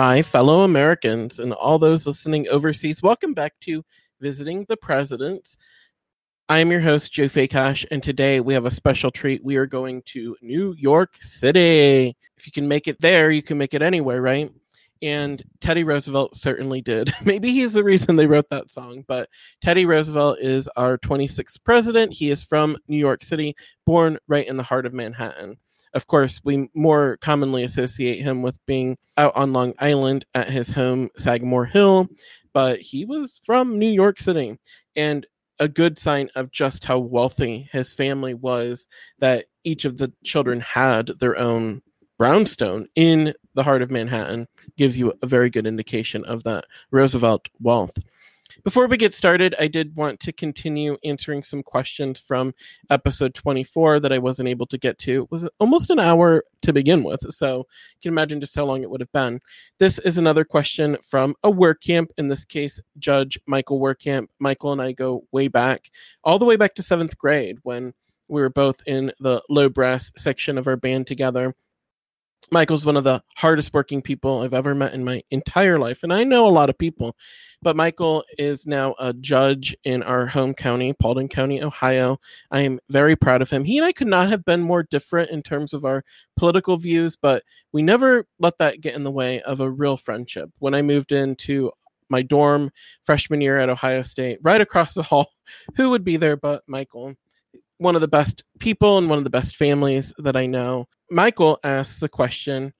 my fellow Americans and all those listening overseas, welcome back to Visiting the Presidents. I am your host, Joe Fakash, and today we have a special treat. We are going to New York City. If you can make it there, you can make it anywhere, right? And Teddy Roosevelt certainly did. Maybe he's the reason they wrote that song, but Teddy Roosevelt is our 26th president. He is from New York City, born right in the heart of Manhattan. Of course, we more commonly associate him with being out on Long Island at his home, Sagamore Hill, but he was from New York City. And a good sign of just how wealthy his family was that each of the children had their own brownstone in the heart of Manhattan gives you a very good indication of that Roosevelt wealth. Before we get started, I did want to continue answering some questions from episode 24 that I wasn't able to get to. It was almost an hour to begin with, so you can imagine just how long it would have been. This is another question from a work camp, in this case, Judge Michael Workamp. Michael and I go way back, all the way back to seventh grade when we were both in the low brass section of our band together Michael's one of the hardest working people I've ever met in my entire life. And I know a lot of people, but Michael is now a judge in our home county, Paulding County, Ohio. I am very proud of him. He and I could not have been more different in terms of our political views, but we never let that get in the way of a real friendship. When I moved into my dorm freshman year at Ohio State, right across the hall, who would be there but Michael? One of the best people and one of the best families that I know. Michael asks the question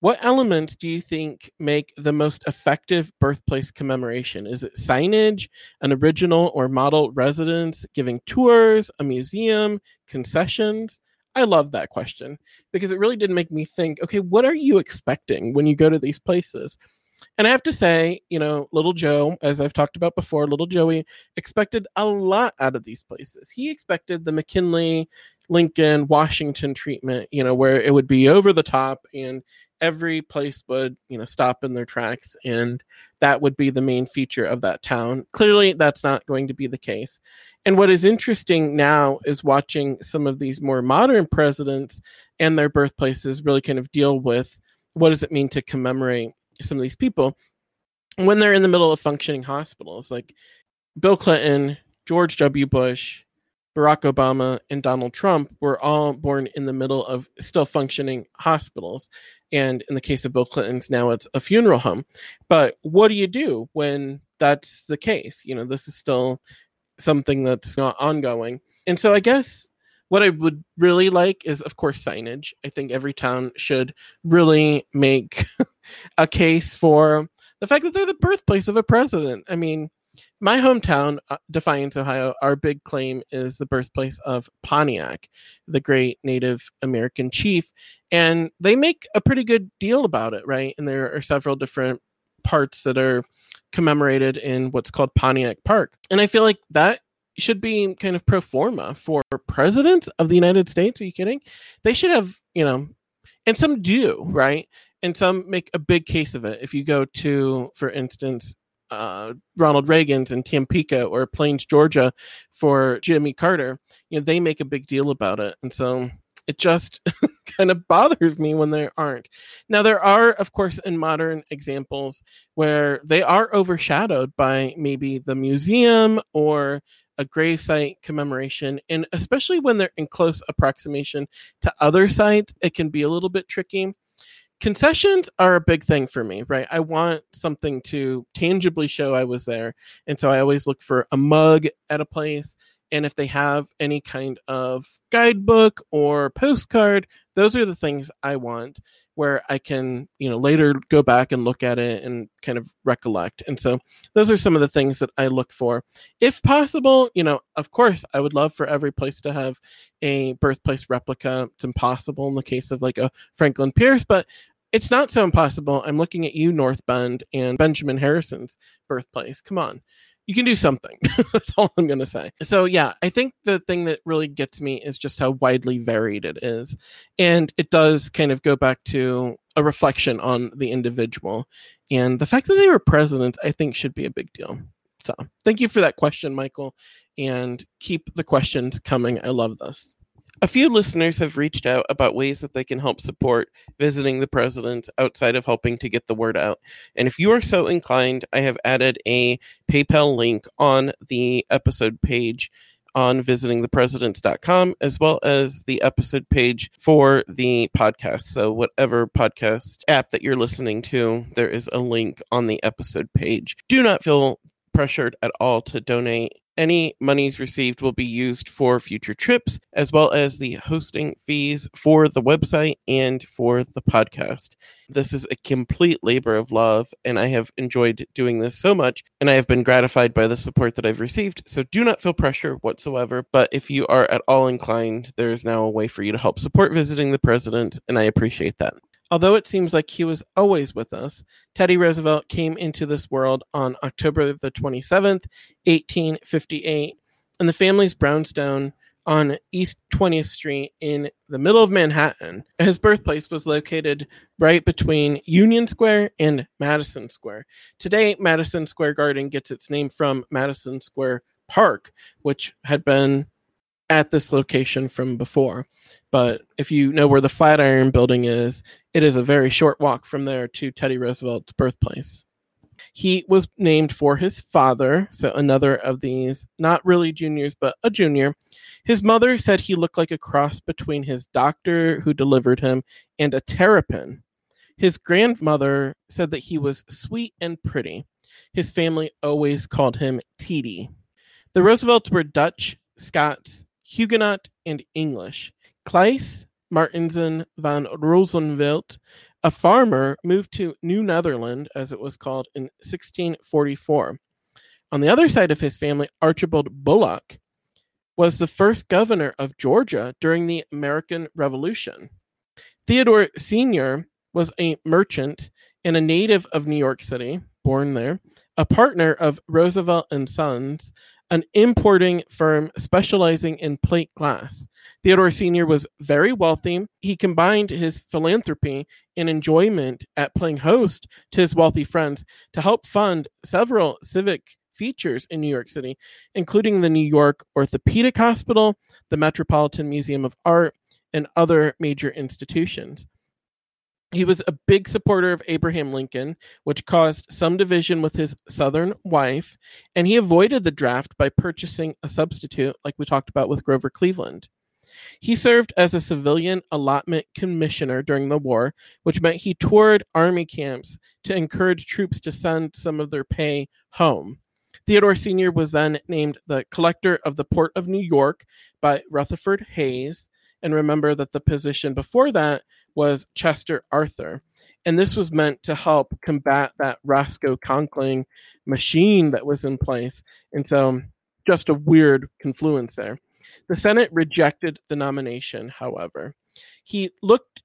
What elements do you think make the most effective birthplace commemoration? Is it signage, an original or model residence, giving tours, a museum, concessions? I love that question because it really did make me think okay, what are you expecting when you go to these places? And I have to say, you know, little Joe, as I've talked about before, little Joey expected a lot out of these places. He expected the McKinley, Lincoln, Washington treatment, you know, where it would be over the top and every place would, you know, stop in their tracks and that would be the main feature of that town. Clearly, that's not going to be the case. And what is interesting now is watching some of these more modern presidents and their birthplaces really kind of deal with what does it mean to commemorate some of these people when they're in the middle of functioning hospitals like bill clinton george w. Bush barack obama and donald trump were all born in the middle of still functioning hospitals. And in the case of bill clinton's now it's a funeral home. But what do you do when that's the case? You know this is still something that's not ongoing. And so i guess what I would really like is, of course, signage. I think every town should really make a case for the fact that they're the birthplace of a president. I mean, my hometown, uh, Defiance, Ohio, our big claim is the birthplace of Pontiac, the great Native American chief. And they make a pretty good deal about it, right? And there are several different parts that are commemorated in what's called Pontiac Park. And I feel like that should be kind of pro forma for presidents of the United States. Are you kidding? They should have, you know, and some do, right? And some make a big case of it. If you go to, for instance, uh, Ronald Reagan's in Tampico or Plains, Georgia, for Jimmy Carter, you know, they make a big deal about it. And so it just kind of bothers me when there aren't. Now, there are, of course, in modern examples where they are overshadowed by maybe the museum or a gravesite commemoration, and especially when they're in close approximation to other sites, it can be a little bit tricky. Concessions are a big thing for me, right? I want something to tangibly show I was there. And so I always look for a mug at a place. And if they have any kind of guidebook or postcard, those are the things I want where I can, you know, later go back and look at it and kind of recollect. And so those are some of the things that I look for. If possible, you know, of course, I would love for every place to have a birthplace replica. It's impossible in the case of like a Franklin Pierce, but it's not so impossible. I'm looking at you, North Bend, and Benjamin Harrison's birthplace. Come on you can do something. That's all I'm going to say. So, yeah, I think the thing that really gets me is just how widely varied it is. And it does kind of go back to a reflection on the individual. And the fact that they were president, I think, should be a big deal. So, thank you for that question, Michael. And keep the questions coming. I love this. A few listeners have reached out about ways that they can help support visiting the president outside of helping to get the word out. And if you are so inclined, I have added a PayPal link on the episode page on visitingthepresidents.com as well as the episode page for the podcast. So, whatever podcast app that you're listening to, there is a link on the episode page. Do not feel pressured at all to donate any monies received will be used for future trips, as well as the hosting fees for the website and for the podcast. This is a complete labor of love, and I have enjoyed doing this so much, and I have been gratified by the support that I've received. So do not feel pressure whatsoever. But if you are at all inclined, there is now a way for you to help support visiting the president, and I appreciate that. Although it seems like he was always with us, Teddy Roosevelt came into this world on October the 27th, 1858, in the family's brownstone on East 20th Street in the middle of Manhattan. His birthplace was located right between Union Square and Madison Square. Today, Madison Square Garden gets its name from Madison Square Park, which had been at this location from before. But if you know where the Flatiron building is, it is a very short walk from there to Teddy Roosevelt's birthplace. He was named for his father, so another of these, not really juniors, but a junior. His mother said he looked like a cross between his doctor who delivered him and a terrapin. His grandmother said that he was sweet and pretty. His family always called him Teddy. The Roosevelts were Dutch, Scots, Huguenot, and English. Klaes Martensen van Rozenvelt, a farmer, moved to New Netherland, as it was called, in 1644. On the other side of his family, Archibald Bulloch was the first governor of Georgia during the American Revolution. Theodore Sr. was a merchant and a native of New York City, born there, a partner of Roosevelt and Sons, an importing firm specializing in plate glass. Theodore Sr. was very wealthy. He combined his philanthropy and enjoyment at playing host to his wealthy friends to help fund several civic features in New York City, including the New York Orthopedic Hospital, the Metropolitan Museum of Art, and other major institutions. He was a big supporter of Abraham Lincoln, which caused some division with his Southern wife, and he avoided the draft by purchasing a substitute, like we talked about with Grover Cleveland. He served as a civilian allotment commissioner during the war, which meant he toured army camps to encourage troops to send some of their pay home. Theodore Sr. was then named the collector of the Port of New York by Rutherford Hayes. And remember that the position before that was Chester Arthur. And this was meant to help combat that Roscoe Conkling machine that was in place. And so, just a weird confluence there. The Senate rejected the nomination, however. He looked,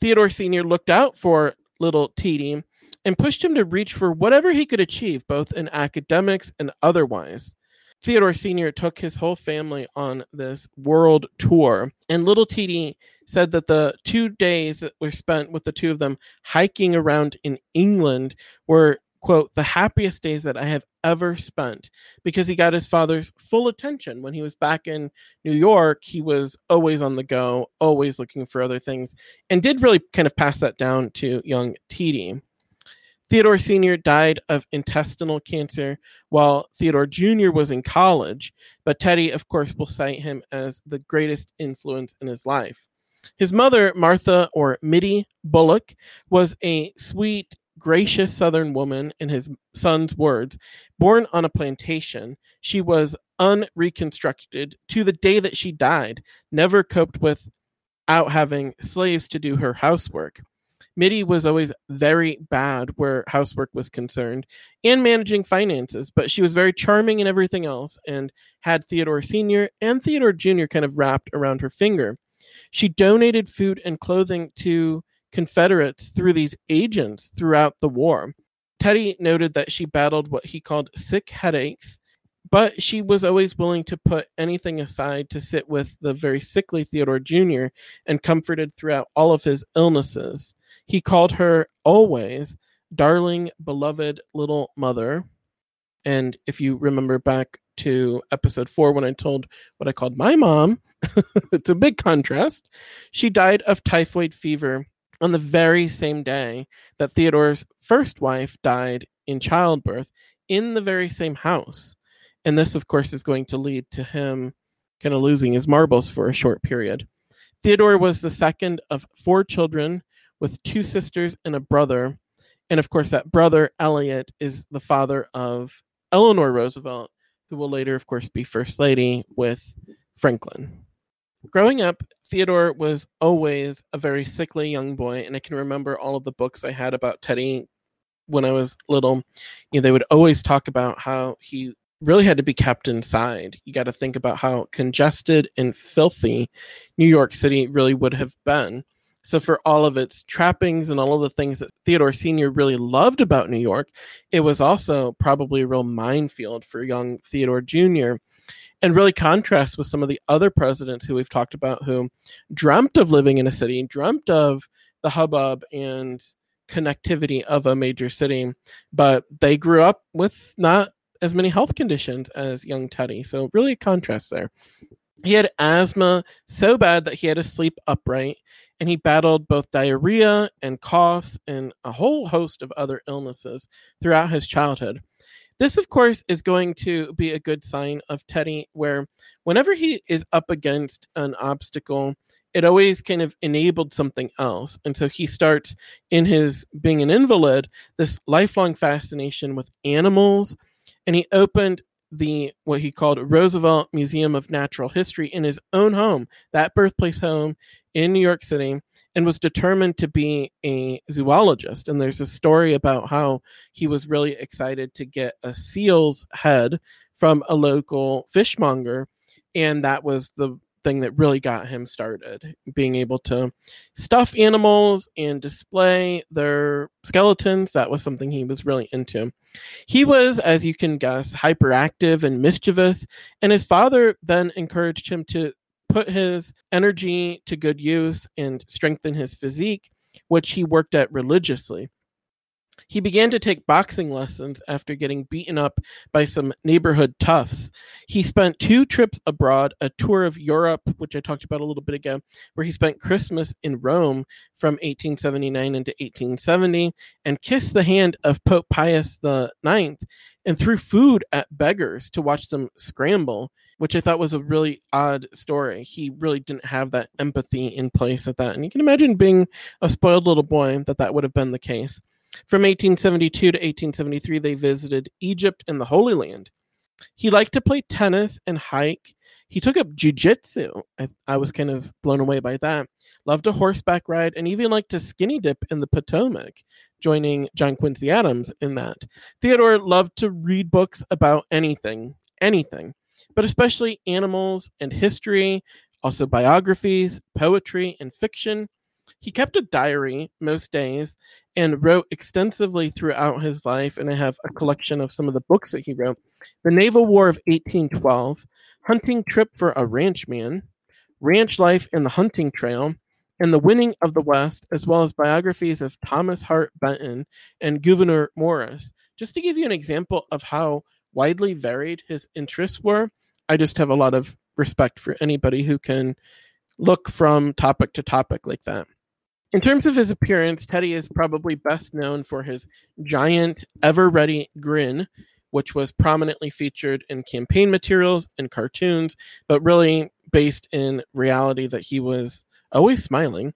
Theodore Sr. looked out for little Teedy and pushed him to reach for whatever he could achieve, both in academics and otherwise. Theodore Sr. took his whole family on this world tour, and little Teedy said that the two days that were spent with the two of them hiking around in England were, quote, the happiest days that I have ever spent because he got his father's full attention. When he was back in New York, he was always on the go, always looking for other things, and did really kind of pass that down to young Teedy. Theodore Sr. died of intestinal cancer while Theodore Jr. was in college, but Teddy, of course, will cite him as the greatest influence in his life. His mother, Martha or Mittie Bulloch, was a sweet, gracious Southern woman, in his son's words. Born on a plantation, she was unreconstructed to the day that she died, never coped with, without having slaves to do her housework. Mittie was always very bad where housework was concerned and managing finances, but she was very charming in everything else and had Theodore Sr. and Theodore Jr. kind of wrapped around her finger. She donated food and clothing to Confederates through these agents throughout the war. Teddy noted that she battled what he called sick headaches, but she was always willing to put anything aside to sit with the very sickly Theodore Jr. and comforted throughout all of his illnesses. He called her always darling, beloved little mother. And if you remember back to episode four, when I told what I called my mom, it's a big contrast. She died of typhoid fever on the very same day that Theodore's first wife died in childbirth in the very same house. And this, of course, is going to lead to him kind of losing his marbles for a short period. Theodore was the second of four children with two sisters and a brother. And of course, that brother, Elliot, is the father of Eleanor Roosevelt, who will later, of course, be First Lady with Franklin. Growing up, Theodore was always a very sickly young boy, and I can remember all of the books I had about Teddy when I was little. You know, they would always talk about how he really had to be kept inside. You got to think about how congested and filthy New York City really would have been. So, for all of its trappings and all of the things that Theodore Sr. really loved about New York, it was also probably a real minefield for young Theodore Jr. And really contrasts with some of the other presidents who we've talked about who dreamt of living in a city, dreamt of the hubbub and connectivity of a major city, but they grew up with not as many health conditions as young Teddy. So really a contrast there. He had asthma so bad that he had to sleep upright, and he battled both diarrhea and coughs and a whole host of other illnesses throughout his childhood. This, of course, is going to be a good sign of Teddy, where whenever he is up against an obstacle, it always kind of enabled something else. And so he starts in his being an invalid, this lifelong fascination with animals and he opened the what he called Roosevelt Museum of Natural History in his own home, that birthplace home in New York City, and was determined to be a zoologist. And there's a story about how he was really excited to get a seal's head from a local fishmonger, and that was the thing that really got him started being able to stuff animals and display their skeletons. That was something he was really into. He was as you can guess hyperactive and mischievous. And his father then encouraged him to put his energy to good use and strengthen his physique which he worked at religiously he began to take boxing lessons after getting beaten up by some neighborhood toughs. He spent two trips abroad, a tour of Europe, which I talked about a little bit ago, where he spent Christmas in Rome from 1879 into 1870 and kissed the hand of Pope Pius IX and threw food at beggars to watch them scramble, which I thought was a really odd story. He really didn't have that empathy in place at that. And you can imagine being a spoiled little boy that that would have been the case. From 1872 to 1873, they visited Egypt and the Holy Land. He liked to play tennis and hike. He took up jujitsu. I, I was kind of blown away by that. Loved a horseback ride and even liked to skinny dip in the Potomac, joining John Quincy Adams in that. Theodore loved to read books about anything, anything, but especially animals and history, also biographies, poetry, and fiction. He kept a diary most days and wrote extensively throughout his life. And I have a collection of some of the books that he wrote The Naval War of 1812, Hunting Trip for a Ranchman, Ranch Life in the Hunting Trail, and The Winning of the West, as well as biographies of Thomas Hart Benton and Gouverneur Morris. Just to give you an example of how widely varied his interests were, I just have a lot of respect for anybody who can look from topic to topic like that. In terms of his appearance, Teddy is probably best known for his giant, ever ready grin, which was prominently featured in campaign materials and cartoons, but really based in reality that he was always smiling.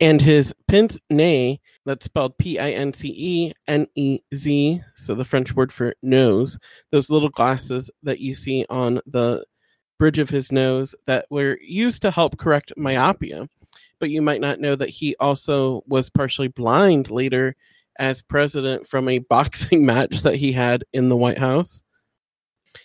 And his pince nez, that's spelled P I N C E N E Z, so the French word for nose, those little glasses that you see on the bridge of his nose that were used to help correct myopia but you might not know that he also was partially blind later as president from a boxing match that he had in the White House.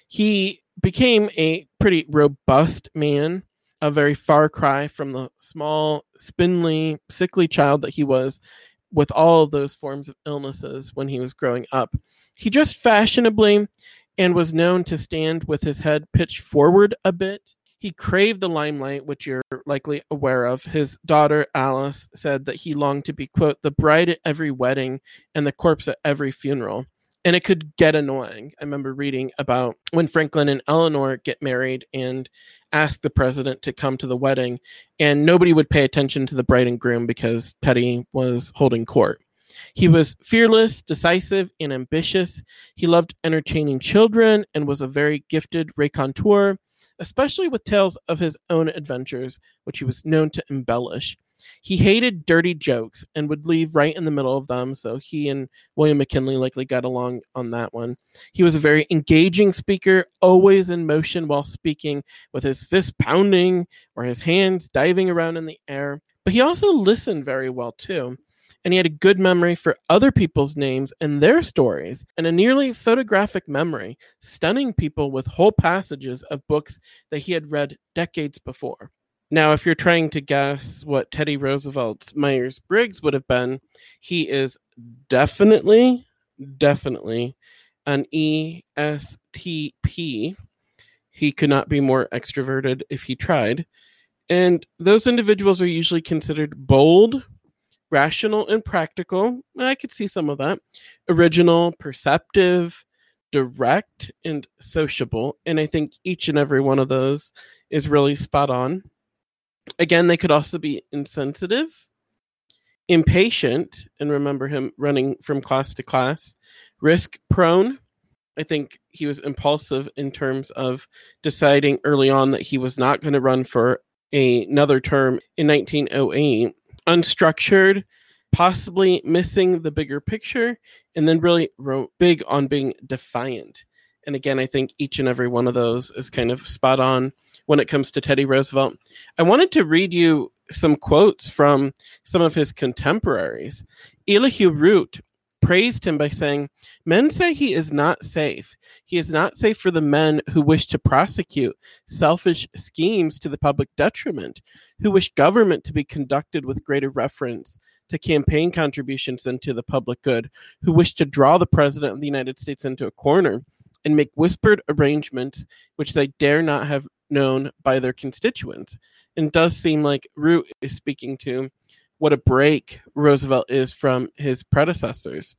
He became a pretty robust man, a very far cry from the small, spindly, sickly child that he was with all those forms of illnesses when he was growing up. He dressed fashionably and was known to stand with his head pitched forward a bit he craved the limelight, which you're likely aware of. His daughter, Alice, said that he longed to be, quote, the bride at every wedding and the corpse at every funeral. And it could get annoying. I remember reading about when Franklin and Eleanor get married and ask the president to come to the wedding, and nobody would pay attention to the bride and groom because Teddy was holding court. He was fearless, decisive, and ambitious. He loved entertaining children and was a very gifted raconteur, especially with tales of his own adventures, which he was known to embellish. He hated dirty jokes and would leave right in the middle of them, so he and William McKinley likely got along on that one. He was a very engaging speaker, always in motion while speaking, with his fist pounding or his hands diving around in the air. But he also listened very well, too and he had a good memory for other people's names and their stories, and a nearly photographic memory, stunning people with whole passages of books that he had read decades before. Now, if you're trying to guess what Teddy Roosevelt's Myers Briggs would have been, he is definitely, definitely an ESTP. He could not be more extroverted if he tried. And those individuals are usually considered bold, rational, and practical. I could see some of that. Original, perceptive, direct, and sociable. And I think each and every one of those is really spot on. Again, they could also be insensitive, impatient, and remember him running from class to class, risk prone. I think he was impulsive in terms of deciding early on that he was not going to run for a, another term in 1908. Unstructured, possibly missing the bigger picture, and then really wrote big on being defiant. And again, I think each and every one of those is kind of spot on when it comes to Teddy Roosevelt. I wanted to read you some quotes from some of his contemporaries. Elihu Root praised him by saying, Men say he is not safe. He is not safe for the men who wish to prosecute selfish schemes to the public detriment, who wish government to be conducted with greater reference to campaign contributions than to the public good, who wish to draw the President of the United States into a corner and make whispered arrangements which they dare not have known by their constituents. And does seem like Root is speaking to what a break Roosevelt is from his predecessors.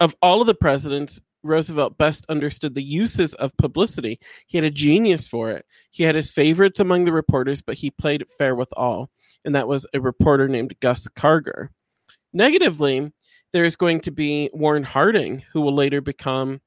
Of all of the presidents, Roosevelt best understood the uses of publicity. He had a genius for it. He had his favorites among the reporters, but he played fair with all, and that was a reporter named Gus Carter. Negatively, there is going to be Warren Harding, who will later become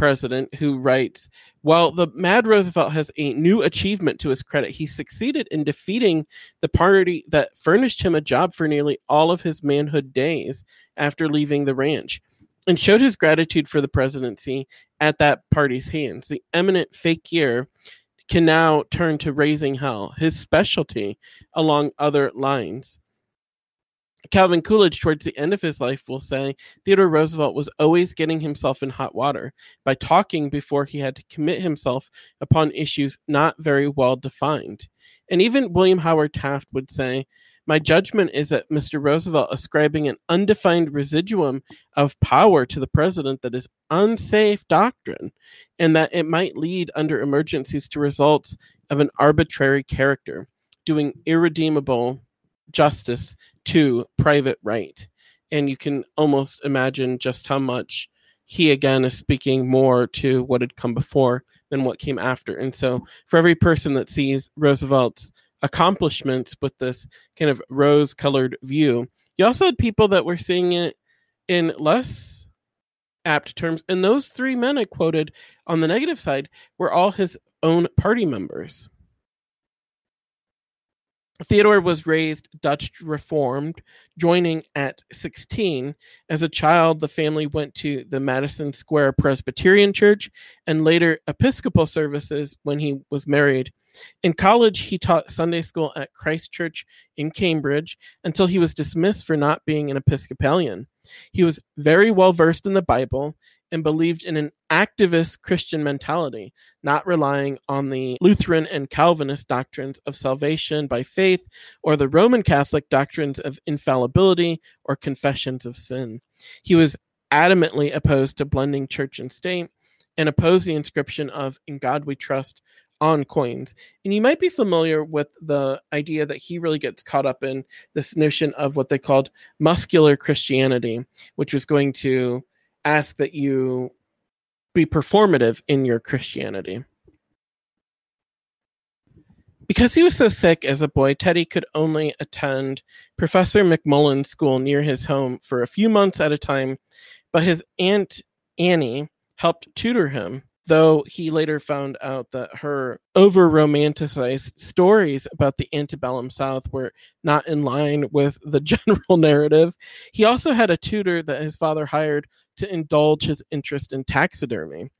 president, who writes While the Mad Roosevelt has a new achievement to his credit, he succeeded in defeating the party that furnished him a job for nearly all of his manhood days after leaving the ranch and showed his gratitude for the presidency at that party's hands. The eminent fakir can now turn to raising hell, his specialty, along other lines. Calvin Coolidge, towards the end of his life, will say Theodore Roosevelt was always getting himself in hot water by talking before he had to commit himself upon issues not very well defined. And even William Howard Taft would say, My judgment is that Mr. Roosevelt ascribing an undefined residuum of power to the president that is unsafe doctrine, and that it might lead under emergencies to results of an arbitrary character, doing irredeemable justice to private right. And you can almost imagine just how much he again is speaking more to what had come before than what came after. And so, for every person that sees Roosevelt's accomplishments with this kind of rose colored view, you also had people that were seeing it in less apt terms. And those three men I quoted on the negative side were all his own party members. Theodore was raised Dutch Reformed, joining at 16. As a child, the family went to the Madison Square Presbyterian Church and later Episcopal services when he was married. In college, he taught Sunday school at Christ Church in Cambridge until he was dismissed for not being an Episcopalian. He was very well versed in the Bible and believed in an activist Christian mentality, not relying on the Lutheran and Calvinist doctrines of salvation by faith or the Roman Catholic doctrines of infallibility or confessions of sin. He was adamantly opposed to blending church and state and opposed the inscription of In God We Trust on coins. And you might be familiar with the idea that he really gets caught up in this notion of what they called muscular Christianity, which was going to ask that you be performative in your Christianity. Because he was so sick as a boy, Teddy could only attend Professor McMullen's school near his home for a few months at a time, but his aunt Annie helped tutor him, though he later found out that her over romanticized stories about the antebellum South were not in line with the general narrative. He also had a tutor that his father hired to indulge his interest in taxidermy.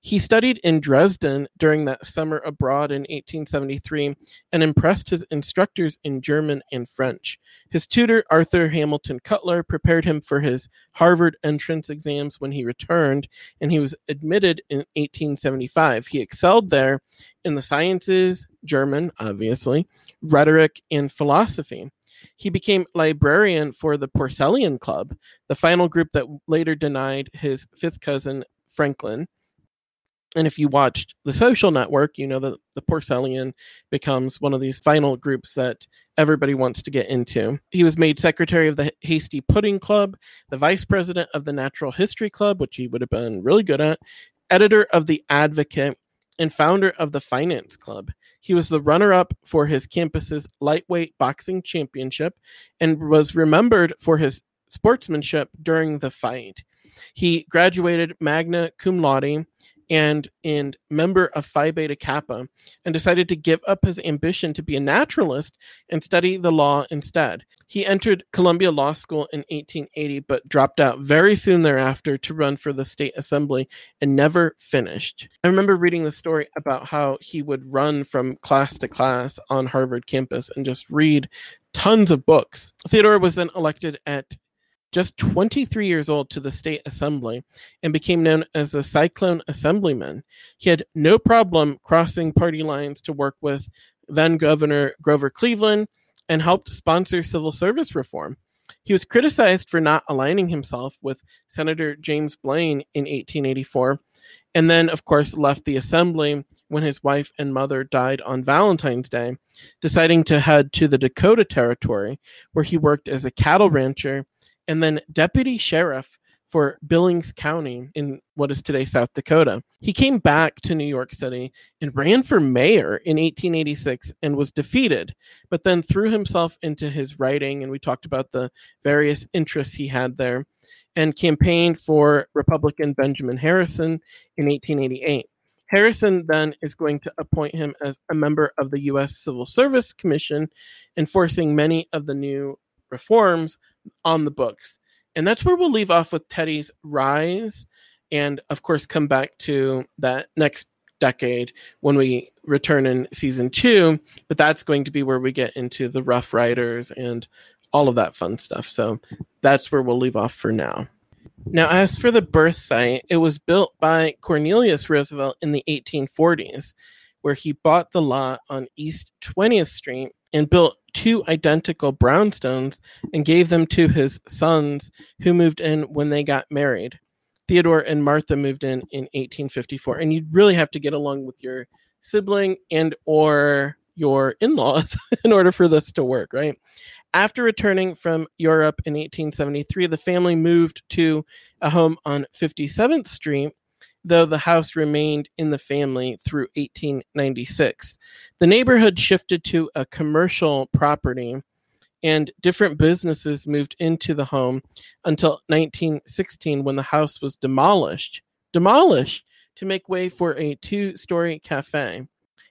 He studied in Dresden during that summer abroad in 1873 and impressed his instructors in German and French. His tutor, Arthur Hamilton Cutler, prepared him for his Harvard entrance exams when he returned, and he was admitted in 1875. He excelled there in the sciences, German, obviously, rhetoric, and philosophy. He became librarian for the Porcellian Club, the final group that later denied his fifth cousin Franklin and if you watched the social network, you know that the Porcellian becomes one of these final groups that everybody wants to get into. He was made secretary of the Hasty Pudding Club, the vice president of the Natural History Club, which he would have been really good at, editor of the Advocate, and founder of the Finance Club. He was the runner up for his campus's lightweight boxing championship and was remembered for his sportsmanship during the fight. He graduated magna cum laude and and member of Phi Beta Kappa, and decided to give up his ambition to be a naturalist and study the law instead. He entered Columbia Law School in 1880, but dropped out very soon thereafter to run for the state assembly and never finished. I remember reading the story about how he would run from class to class on Harvard campus and just read tons of books. Theodore was then elected at just 23 years old to the state assembly and became known as the Cyclone Assemblyman. He had no problem crossing party lines to work with then Governor Grover Cleveland and helped sponsor civil service reform. He was criticized for not aligning himself with Senator James Blaine in 1884, and then, of course, left the assembly when his wife and mother died on Valentine's Day, deciding to head to the Dakota Territory, where he worked as a cattle rancher and then deputy sheriff for Billings County in what is today South Dakota. He came back to New York City and ran for mayor in 1886 and was defeated, but then threw himself into his writing. And we talked about the various interests he had there and campaigned for Republican Benjamin Harrison in 1888. Harrison then is going to appoint him as a member of the U.S. Civil Service Commission, enforcing many of the new reforms on the books. And that's where we'll leave off with Teddy's rise and, of course, come back to that next decade when we return in season two. But that's going to be where we get into the Rough Riders and all of that fun stuff. So that's where we'll leave off for now. Now, as for the birth site, it was built by Cornelius Roosevelt in the 1840s, where he bought the lot on East 20th Street and built two identical brownstones and gave them to his sons who moved in when they got married. Theodore and Martha moved in in 1854 and you'd really have to get along with your sibling and or your in-laws in order for this to work, right? After returning from Europe in 1873, the family moved to a home on 57th Street though the house remained in the family through 1896. The neighborhood shifted to a commercial property and different businesses moved into the home until 1916 when the house was demolished. Demolished to make way for a two story cafe.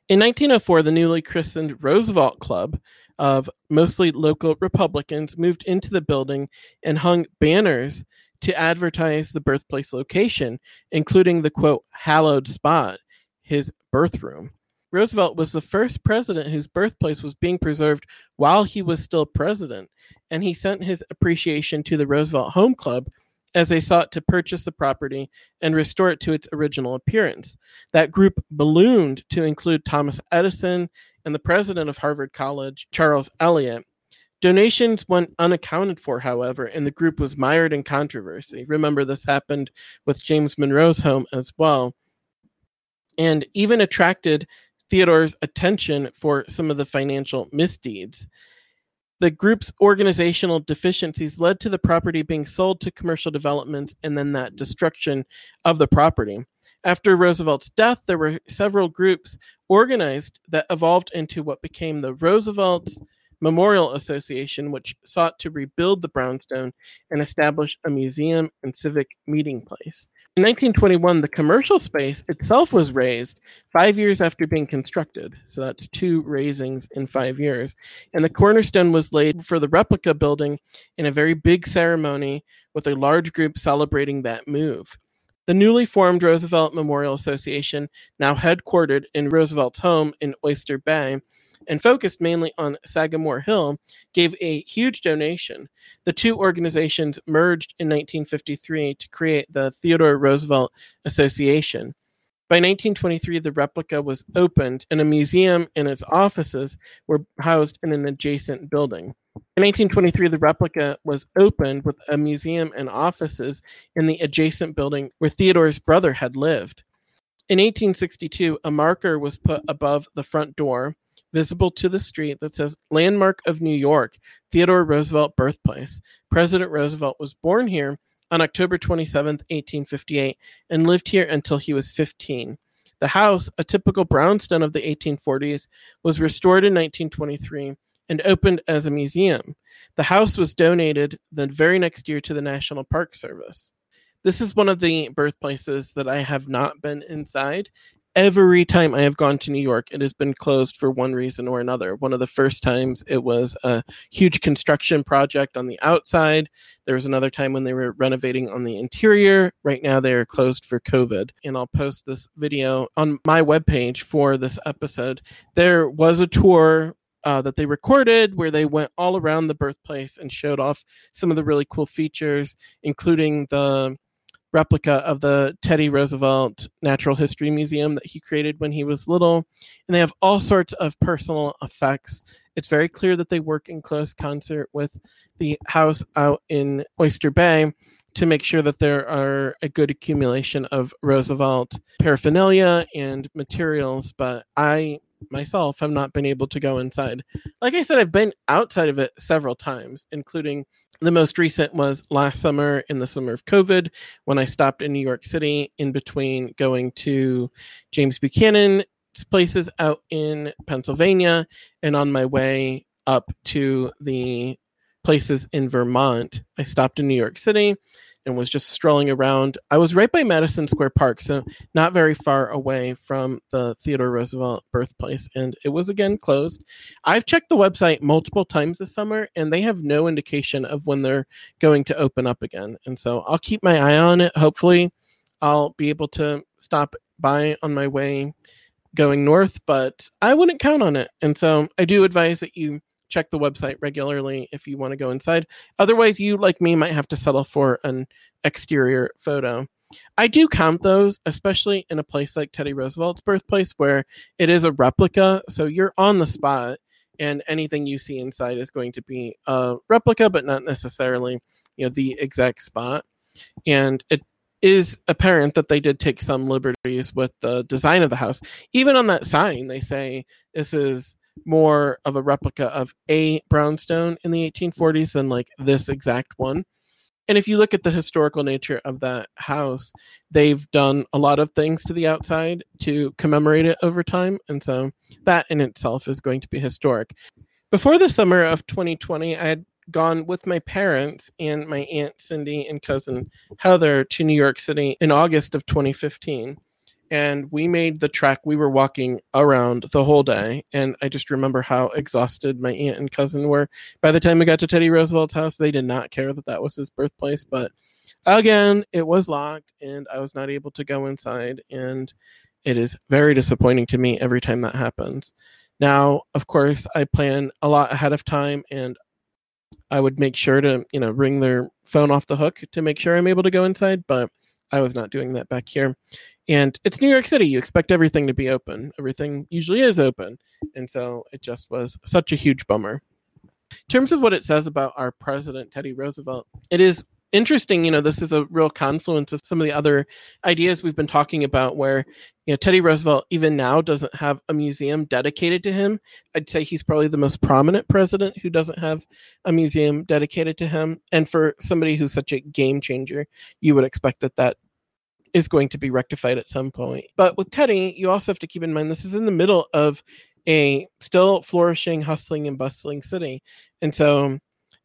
In 1904, the newly christened Roosevelt Club of mostly local Republicans moved into the building and hung banners to advertise the birthplace location, including the quote, hallowed spot, his birthroom. Roosevelt was the first president whose birthplace was being preserved while he was still president, and he sent his appreciation to the Roosevelt Home Club as they sought to purchase the property and restore it to its original appearance. That group ballooned to include Thomas Edison and the president of Harvard College, Charles Eliot, Donations went unaccounted for, however, and the group was mired in controversy. Remember, this happened with James Monroe's home as well, and even attracted Theodore's attention for some of the financial misdeeds. The group's organizational deficiencies led to the property being sold to commercial developments and then that destruction of the property. After Roosevelt's death, there were several groups organized that evolved into what became the Roosevelt Memorial Association, which sought to rebuild the brownstone and establish a museum and civic meeting place. In 1921, the commercial space itself was raised five years after being constructed. So that's two raisings in five years. And the cornerstone was laid for the replica building in a very big ceremony with a large group celebrating that move. The newly formed Roosevelt Memorial Association, now headquartered in Roosevelt's home in Oyster Bay, and focused mainly on Sagamore Hill, gave a huge donation. The two organizations merged in 1953 to create the Theodore Roosevelt Association. By 1923, the replica was opened, and a museum and its offices were housed in an adjacent building. In 1923, the replica was opened with a museum and offices in the adjacent building where Theodore's brother had lived. In 1862, a marker was put above the front door visible to the street that says Landmark of New York, Theodore Roosevelt Birthplace. President Roosevelt was born here on October 27, 1858, and lived here until he was 15. The house, a typical brownstone of the 1840s, was restored in 1923 and opened as a museum. The house was donated the very next year to the National Park Service. This is one of the birthplaces that I have not been inside, every time I have gone to New York, it has been closed for one reason or another. One of the first times it was a huge construction project on the outside. There was another time when they were renovating on the interior. Right now they are closed for COVID. And I'll post this video on my webpage for this episode. There was a tour uh, that they recorded where they went all around the birthplace and showed off some of the really cool features, including the replica of the Teddy Roosevelt Natural History Museum that he created when he was little. And they have all sorts of personal effects. It's very clear that they work in close concert with the house out in Oyster Bay to make sure that there are a good accumulation of Roosevelt paraphernalia and materials. But I myself have not been able to go inside. Like I said, I've been outside of it several times, including the most recent was last summer in the summer of COVID when I stopped in New York City in between going to James Buchanan's places out in Pennsylvania and on my way up to the places in Vermont. I stopped in New York City and was just strolling around. I was right by Madison Square Park, so not very far away from the Theodore Roosevelt birthplace, and it was again closed. I've checked the website multiple times this summer, and they have no indication of when they're going to open up again. And so I'll keep my eye on it. Hopefully, I'll be able to stop by on my way going north, but I wouldn't count on it. And so I do advise that you check the website regularly if you want to go inside. Otherwise, you, like me, might have to settle for an exterior photo. I do count those, especially in a place like Teddy Roosevelt's birthplace, where it is a replica. So you're on the spot, and anything you see inside is going to be a replica, but not necessarily, you know, the exact spot. And it is apparent that they did take some liberties with the design of the house. Even on that sign, they say this is more of a replica of a brownstone in the 1840s than like this exact one. And if you look at the historical nature of that house, they've done a lot of things to the outside to commemorate it over time. And so that in itself is going to be historic. Before the summer of 2020, I had gone with my parents and my aunt Cindy and cousin Heather to New York City in August of 2015 and we made the track We were walking around the whole day, and I just remember how exhausted my aunt and cousin were. By the time we got to Teddy Roosevelt's house, they did not care that that was his birthplace, but again, it was locked, and I was not able to go inside, and it is very disappointing to me every time that happens. Now, of course, I plan a lot ahead of time, and I would make sure to, you know, ring their phone off the hook to make sure I'm able to go inside, but I was not doing that back here. And it's New York City. You expect everything to be open. Everything usually is open. And so it just was such a huge bummer. In terms of what it says about our president, Teddy Roosevelt, it is interesting, you know, this is a real confluence of some of the other ideas we've been talking about where, you know, Teddy Roosevelt even now doesn't have a museum dedicated to him. I'd say he's probably the most prominent president who doesn't have a museum dedicated to him. And for somebody who's such a game changer, you would expect that that is going to be rectified at some point. But with Teddy, you also have to keep in mind this is in the middle of a still flourishing, hustling, and bustling city. And so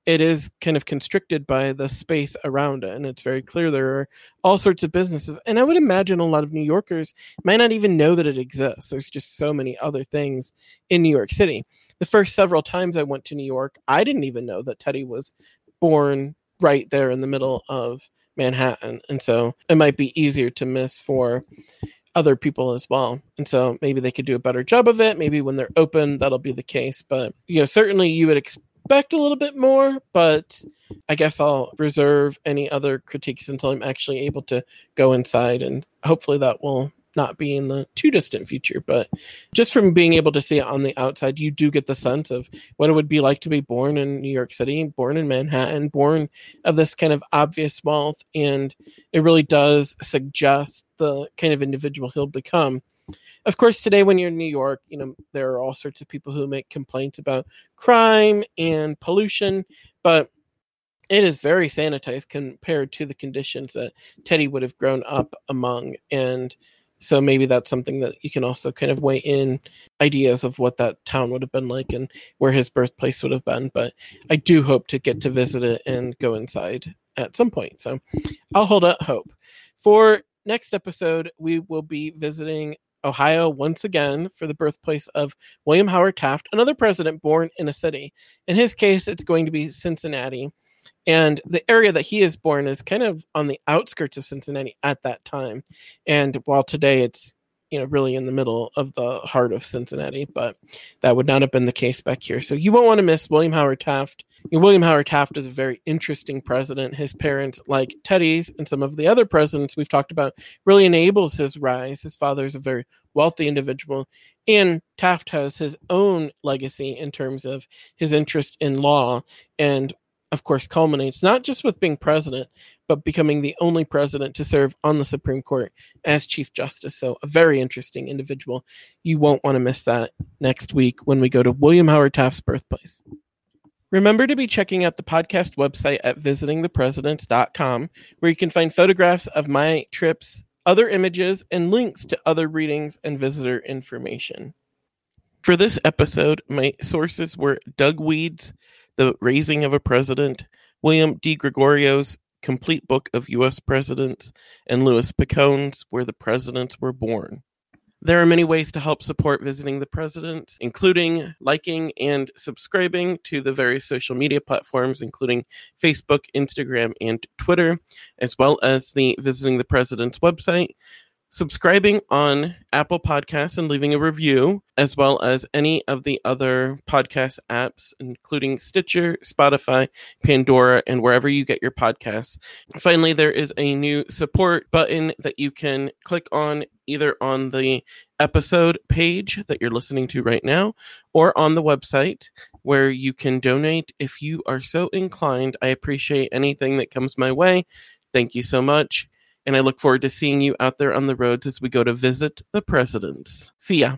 it is kind of constricted by the space around it. And it's very clear there are all sorts of businesses. And I would imagine a lot of New Yorkers might not even know that it exists. There's just so many other things in New York City. The first several times I went to New York, I didn't even know that Teddy was born right there in the middle of Manhattan. And so it might be easier to miss for other people as well. And so maybe they could do a better job of it. Maybe when they're open, that'll be the case. But, you know, certainly you would expect expect a little bit more, but I guess I'll reserve any other critiques until I'm actually able to go inside, and hopefully that will not be in the too distant future. But just from being able to see it on the outside, you do get the sense of what it would be like to be born in New York City, born in Manhattan, born of this kind of obvious wealth, and it really does suggest the kind of individual he'll become of course, today when you're in New York, you know, there are all sorts of people who make complaints about crime and pollution, but it is very sanitized compared to the conditions that Teddy would have grown up among. And so maybe that's something that you can also kind of weigh in ideas of what that town would have been like and where his birthplace would have been. But I do hope to get to visit it and go inside at some point. So I'll hold out hope. For next episode, we will be visiting Ohio once again for the birthplace of William Howard Taft, another president born in a city. In his case, it's going to be Cincinnati. And the area that he is born is kind of on the outskirts of Cincinnati at that time. And while today it's you know really in the middle of the heart of Cincinnati, but that would not have been the case back here. So you won't want to miss William Howard Taft William Howard Taft is a very interesting president. His parents, like Teddy's and some of the other presidents we've talked about, really enables his rise. His father is a very wealthy individual, and Taft has his own legacy in terms of his interest in law and of course culminates not just with being president but becoming the only president to serve on the supreme court as chief justice so a very interesting individual you won't want to miss that next week when we go to william howard taft's birthplace Remember to be checking out the podcast website at visitingthepresidents.com, where you can find photographs of my trips, other images, and links to other readings and visitor information. For this episode, my sources were Doug Wead's The Raising of a President, William DeGregorio's Complete Book of U.S. Presidents, and Louis Picone's Where the Presidents Were Born. There are many ways to help support visiting the president, including liking and subscribing to the various social media platforms, including Facebook, Instagram, and Twitter, as well as the Visiting the President's website, subscribing on Apple Podcasts and leaving a review, as well as any of the other podcast apps, including Stitcher, Spotify, Pandora, and wherever you get your podcasts. Finally, there is a new support button that you can click on either on the episode page that you're listening to right now or on the website where you can donate if you are so inclined. I appreciate anything that comes my way. Thank you so much and I look forward to seeing you out there on the roads as we go to visit the presidents. See ya.